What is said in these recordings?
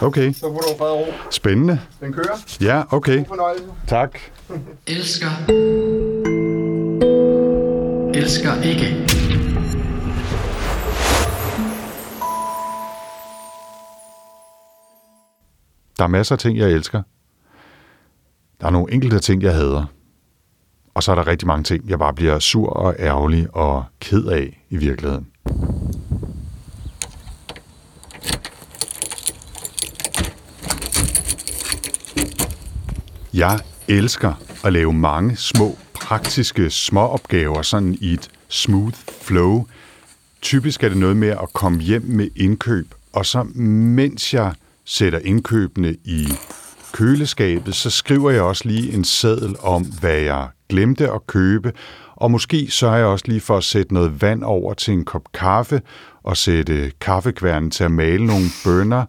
Okay. Så får du fred og ro. Spændende. Den kører. Ja, okay. God fornøjelse. Tak. Elsker. Elsker ikke. Der er masser af ting, jeg elsker. Der er nogle enkelte ting, jeg hader. Og så er der rigtig mange ting, jeg bare bliver sur og ærgerlig og ked af i virkeligheden. Jeg elsker at lave mange små, praktiske småopgaver sådan i et smooth flow. Typisk er det noget med at komme hjem med indkøb, og så mens jeg sætter indkøbene i køleskabet, så skriver jeg også lige en seddel om, hvad jeg glemte at købe, og måske sørger jeg også lige for at sætte noget vand over til en kop kaffe, og sætte kaffekværnen til at male nogle bønner.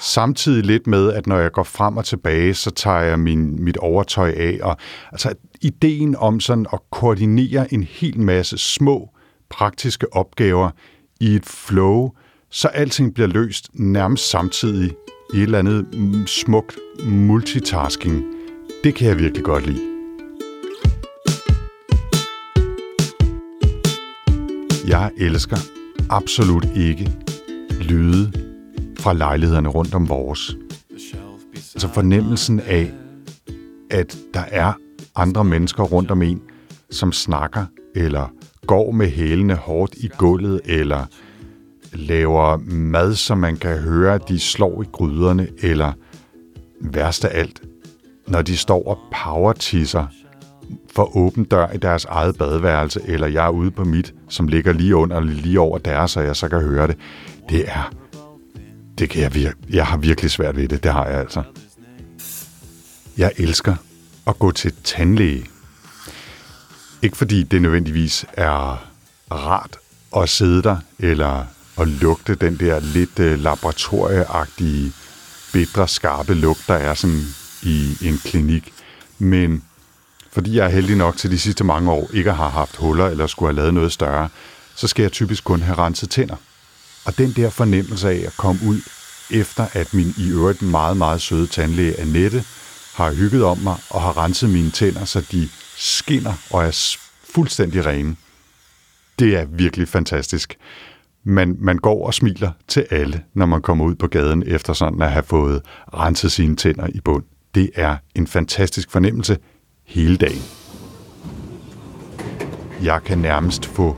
Samtidig lidt med, at når jeg går frem og tilbage, så tager jeg min, mit overtøj af. Og, altså, ideen om sådan at koordinere en hel masse små, praktiske opgaver i et flow, så alting bliver løst nærmest samtidig i et eller andet smukt multitasking. Det kan jeg virkelig godt lide. Jeg elsker absolut ikke lyde fra lejlighederne rundt om vores. Altså fornemmelsen af, at der er andre mennesker rundt om en, som snakker, eller går med hælene hårdt i gulvet, eller laver mad, som man kan høre, at de slår i gryderne, eller værst af alt, når de står og powertisser for åben dør i deres eget badeværelse, eller jeg er ude på mit, som ligger lige under, lige over deres, så jeg så kan høre det. Det er... Det kan jeg vir- Jeg har virkelig svært ved det. Det har jeg altså. Jeg elsker at gå til tandlæge. Ikke fordi det nødvendigvis er rart at sidde der, eller at lugte den der lidt øh, laboratorieagtige, bitre, skarpe lugt, der er sådan i en klinik. Men fordi jeg er heldig nok til de sidste mange år ikke har haft huller eller skulle have lavet noget større, så skal jeg typisk kun have renset tænder. Og den der fornemmelse af at komme ud, efter at min i øvrigt meget, meget søde tandlæge Annette har hygget om mig og har renset mine tænder, så de skinner og er fuldstændig rene. Det er virkelig fantastisk. Man, man går og smiler til alle, når man kommer ud på gaden efter sådan at have fået renset sine tænder i bund. Det er en fantastisk fornemmelse hele dagen. Jeg kan nærmest få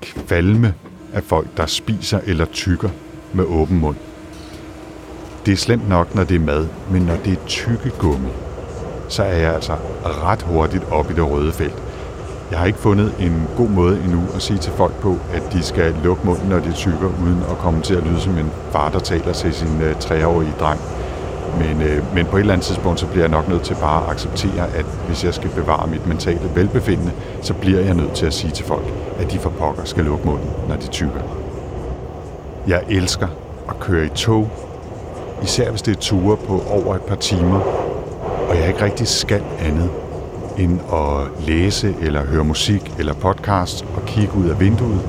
kvalme af folk, der spiser eller tykker med åben mund. Det er slemt nok, når det er mad, men når det er tykke gummi, så er jeg altså ret hurtigt op i det røde felt. Jeg har ikke fundet en god måde endnu at sige til folk på, at de skal lukke munden, når de tykker, uden at komme til at lyde som en far, der taler til sin øh, treårige dreng. Men, øh, men på et eller andet tidspunkt, så bliver jeg nok nødt til bare at acceptere, at hvis jeg skal bevare mit mentale velbefindende, så bliver jeg nødt til at sige til folk, at de for pokker skal lukke munden, når de tykker. Jeg elsker at køre i tog, især hvis det er ture på over et par timer, og jeg ikke rigtig skal andet end at læse eller høre musik eller podcast og kigge ud af vinduet,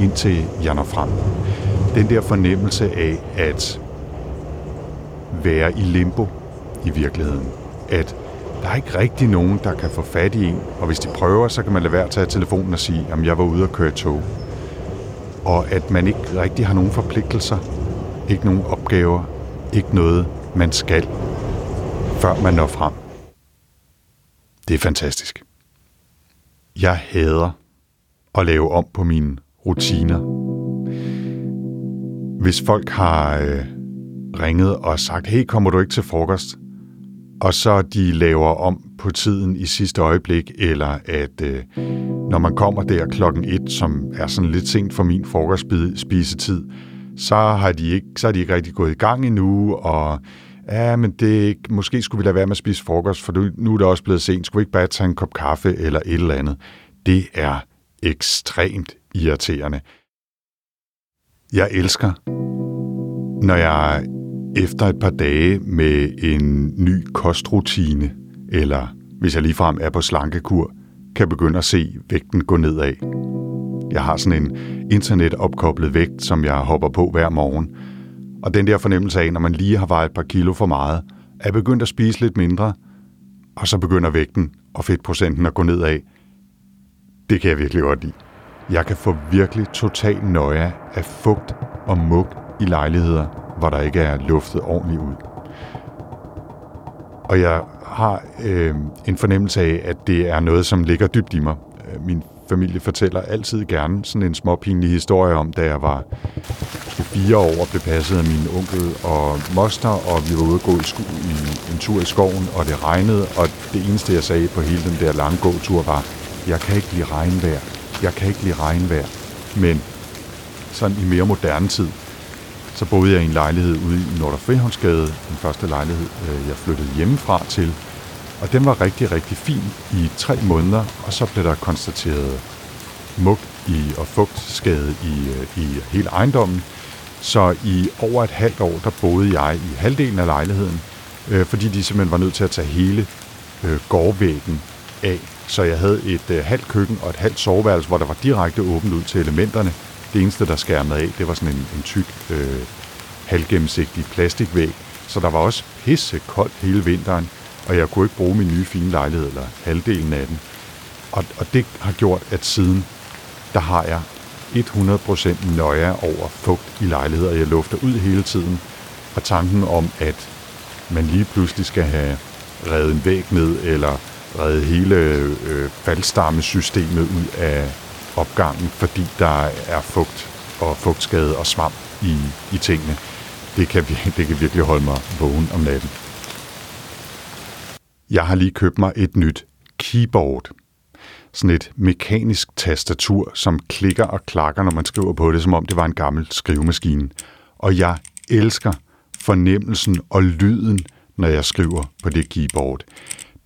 indtil jeg når frem. Den der fornemmelse af, at være i limbo i virkeligheden. At der er ikke rigtig nogen, der kan få fat i en, og hvis de prøver, så kan man lade være at tage telefonen og sige, at jeg var ude og køre tog. Og at man ikke rigtig har nogen forpligtelser, ikke nogen opgaver, ikke noget, man skal, før man når frem. Det er fantastisk. Jeg hader at lave om på mine rutiner. Hvis folk har øh, ringet og sagt, hey, kommer du ikke til frokost? Og så de laver om på tiden i sidste øjeblik, eller at øh, når man kommer der klokken et, som er sådan lidt sent for min frokostspisetid, så har de ikke, så har de ikke rigtig gået i gang endnu, og ja, men det, måske skulle vi lade være med at spise frokost, for nu er det også blevet sent. Skulle vi ikke bare tage en kop kaffe eller et eller andet? Det er ekstremt irriterende. Jeg elsker, når jeg efter et par dage med en ny kostrutine, eller hvis jeg ligefrem er på slankekur, kan begynde at se vægten gå nedad. Jeg har sådan en internetopkoblet vægt, som jeg hopper på hver morgen, Og den der fornemmelse af, når man lige har vejet et par kilo for meget, er begyndt at spise lidt mindre, og så begynder vægten og fedtprocenten at gå nedad, det kan jeg virkelig godt lide. Jeg kan få virkelig total nøje af fugt og mug i lejligheder, hvor der ikke er luftet ordentligt ud. Og jeg har øh, en fornemmelse af, at det er noget, som ligger dybt i mig. Øh, min familie fortæller altid gerne sådan en småpinlig historie om, da jeg var fire år og blev passet af min onkel og moster, og vi var ude at gå i, sko- i en tur i skoven, og det regnede, og det eneste, jeg sagde på hele den der lange gåtur var, jeg kan ikke lide regnvejr, jeg kan ikke lide regnvejr. Men sådan i mere moderne tid, så boede jeg i en lejlighed ude i Nordre Frihavnsgade, den første lejlighed, øh, jeg flyttede hjemmefra til. Og den var rigtig, rigtig fin i tre måneder, og så blev der konstateret mug i, og fugtskade i, øh, i hele ejendommen. Så i over et halvt år, der boede jeg i halvdelen af lejligheden, øh, fordi de simpelthen var nødt til at tage hele øh, gårdvæggen af. Så jeg havde et øh, halvt køkken og et halvt soveværelse, hvor der var direkte åbent ud til elementerne. Det eneste, der skærmede af, det var sådan en, en tyk, øh, halvgennemsigtig plastikvæg. Så der var også pisse koldt hele vinteren, og jeg kunne ikke bruge min nye fine lejlighed, eller halvdelen af den. Og, og det har gjort, at siden, der har jeg 100% nøje over fugt i lejligheder. Jeg lufter ud hele tiden, og tanken om, at man lige pludselig skal have revet en væg ned, eller reddet hele øh, faldstammesystemet ud af opgangen, fordi der er fugt og fugtskade og svamp i, i tingene. Det kan, det kan virkelig holde mig vågen om natten. Jeg har lige købt mig et nyt keyboard. Sådan et mekanisk tastatur, som klikker og klakker, når man skriver på det, som om det var en gammel skrivemaskine. Og jeg elsker fornemmelsen og lyden, når jeg skriver på det keyboard.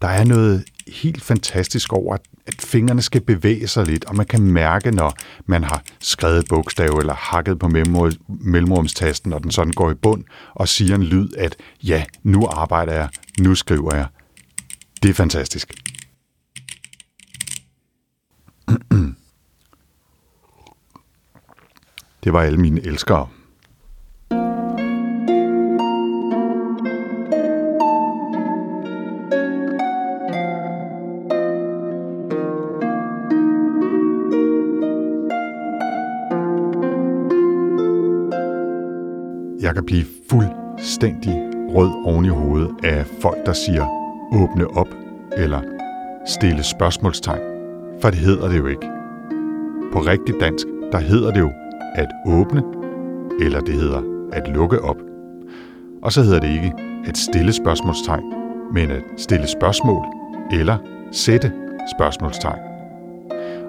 Der er noget helt fantastisk over, at fingrene skal bevæge sig lidt, og man kan mærke, når man har skrevet bogstav eller hakket på mellemrumstasten, og den sådan går i bund og siger en lyd, at ja, nu arbejder jeg, nu skriver jeg. Det er fantastisk. Det var alle mine elskere. Jeg kan blive fuldstændig rød oven i hovedet af folk, der siger åbne op eller stille spørgsmålstegn. For det hedder det jo ikke. På rigtig dansk, der hedder det jo at åbne, eller det hedder at lukke op. Og så hedder det ikke at stille spørgsmålstegn, men at stille spørgsmål eller sætte spørgsmålstegn.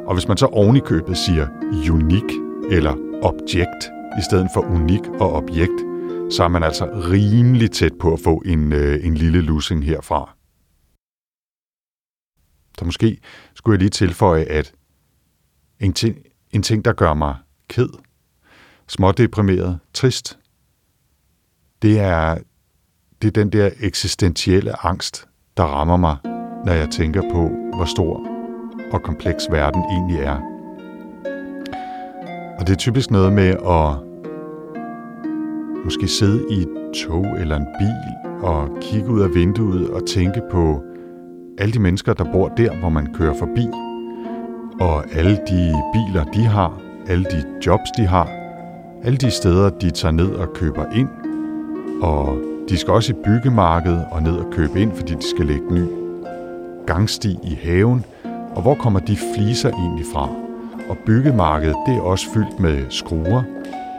Og hvis man så oven i købet siger unik eller objekt i stedet for unik og objekt, så er man altså rimelig tæt på at få en, øh, en lille lussing herfra. Så måske skulle jeg lige tilføje, at en ting, en ting der gør mig ked, smådeprimeret, trist, det er, det er den der eksistentielle angst, der rammer mig, når jeg tænker på, hvor stor og kompleks verden egentlig er. Og det er typisk noget med at måske sidde i et tog eller en bil og kigge ud af vinduet og tænke på alle de mennesker, der bor der, hvor man kører forbi, og alle de biler, de har, alle de jobs, de har, alle de steder, de tager ned og køber ind, og de skal også i byggemarkedet og ned og købe ind, fordi de skal lægge ny gangsti i haven. Og hvor kommer de fliser egentlig fra? Og byggemarkedet, det er også fyldt med skruer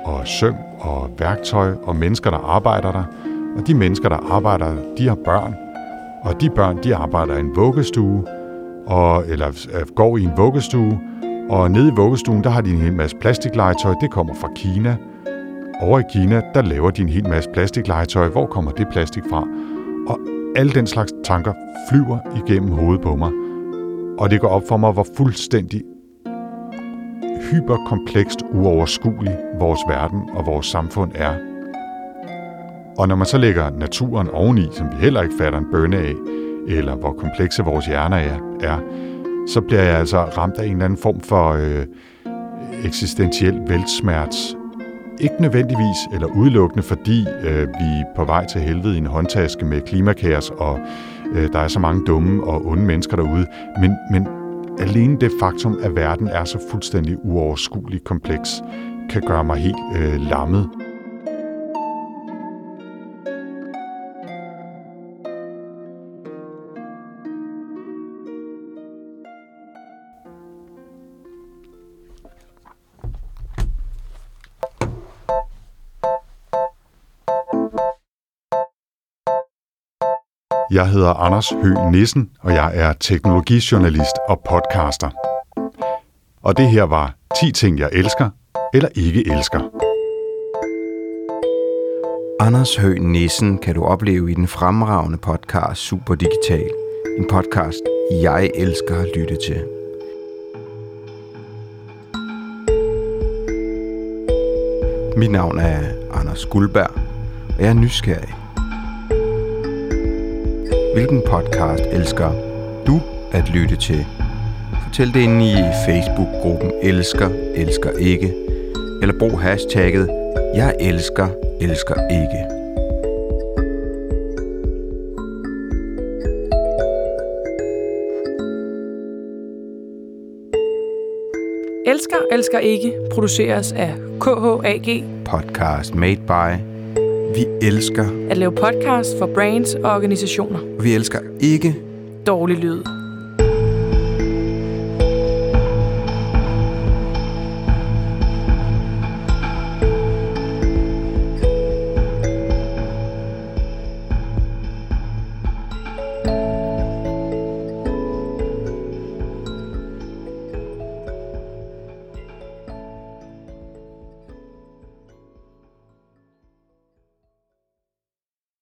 og søm og værktøj og mennesker, der arbejder der. Og de mennesker, der arbejder der, de har børn. Og de børn, de arbejder i en vuggestue, og, eller øh, går i en vuggestue. Og nede i vuggestuen, der har de en hel masse plastiklegetøj. Det kommer fra Kina. Over i Kina, der laver de en hel masse plastiklegetøj. Hvor kommer det plastik fra? Og alle den slags tanker flyver igennem hovedet på mig. Og det går op for mig, hvor fuldstændig hyperkomplekst uoverskuelig vores verden og vores samfund er. Og når man så lægger naturen oveni, som vi heller ikke fatter en bønne af, eller hvor komplekse vores hjerner er, er så bliver jeg altså ramt af en eller anden form for øh, eksistentiel væltsmerts ikke nødvendigvis eller udelukkende, fordi øh, vi er på vej til helvede i en håndtaske med klimakaos, og øh, der er så mange dumme og onde mennesker derude, men, men alene det faktum, at verden er så fuldstændig uoverskuelig kompleks, kan gøre mig helt øh, lammet. Jeg hedder Anders Høgh Nissen, og jeg er teknologijournalist og podcaster. Og det her var 10 ting, jeg elsker eller ikke elsker. Anders Høgh Nissen kan du opleve i den fremragende podcast Super Digital. En podcast, jeg elsker at lytte til. Mit navn er Anders Guldberg, og jeg er nysgerrig. Hvilken podcast elsker du at lytte til? Fortæl det inde i Facebook-gruppen Elsker, Elsker Ikke, eller brug hashtagget Jeg elsker, elsker ikke. Elsker, elsker ikke produceres af KHAG. Podcast made by Vi elsker, At lave podcast for brands og organisationer. vi elsker ikke Dårlig lyd.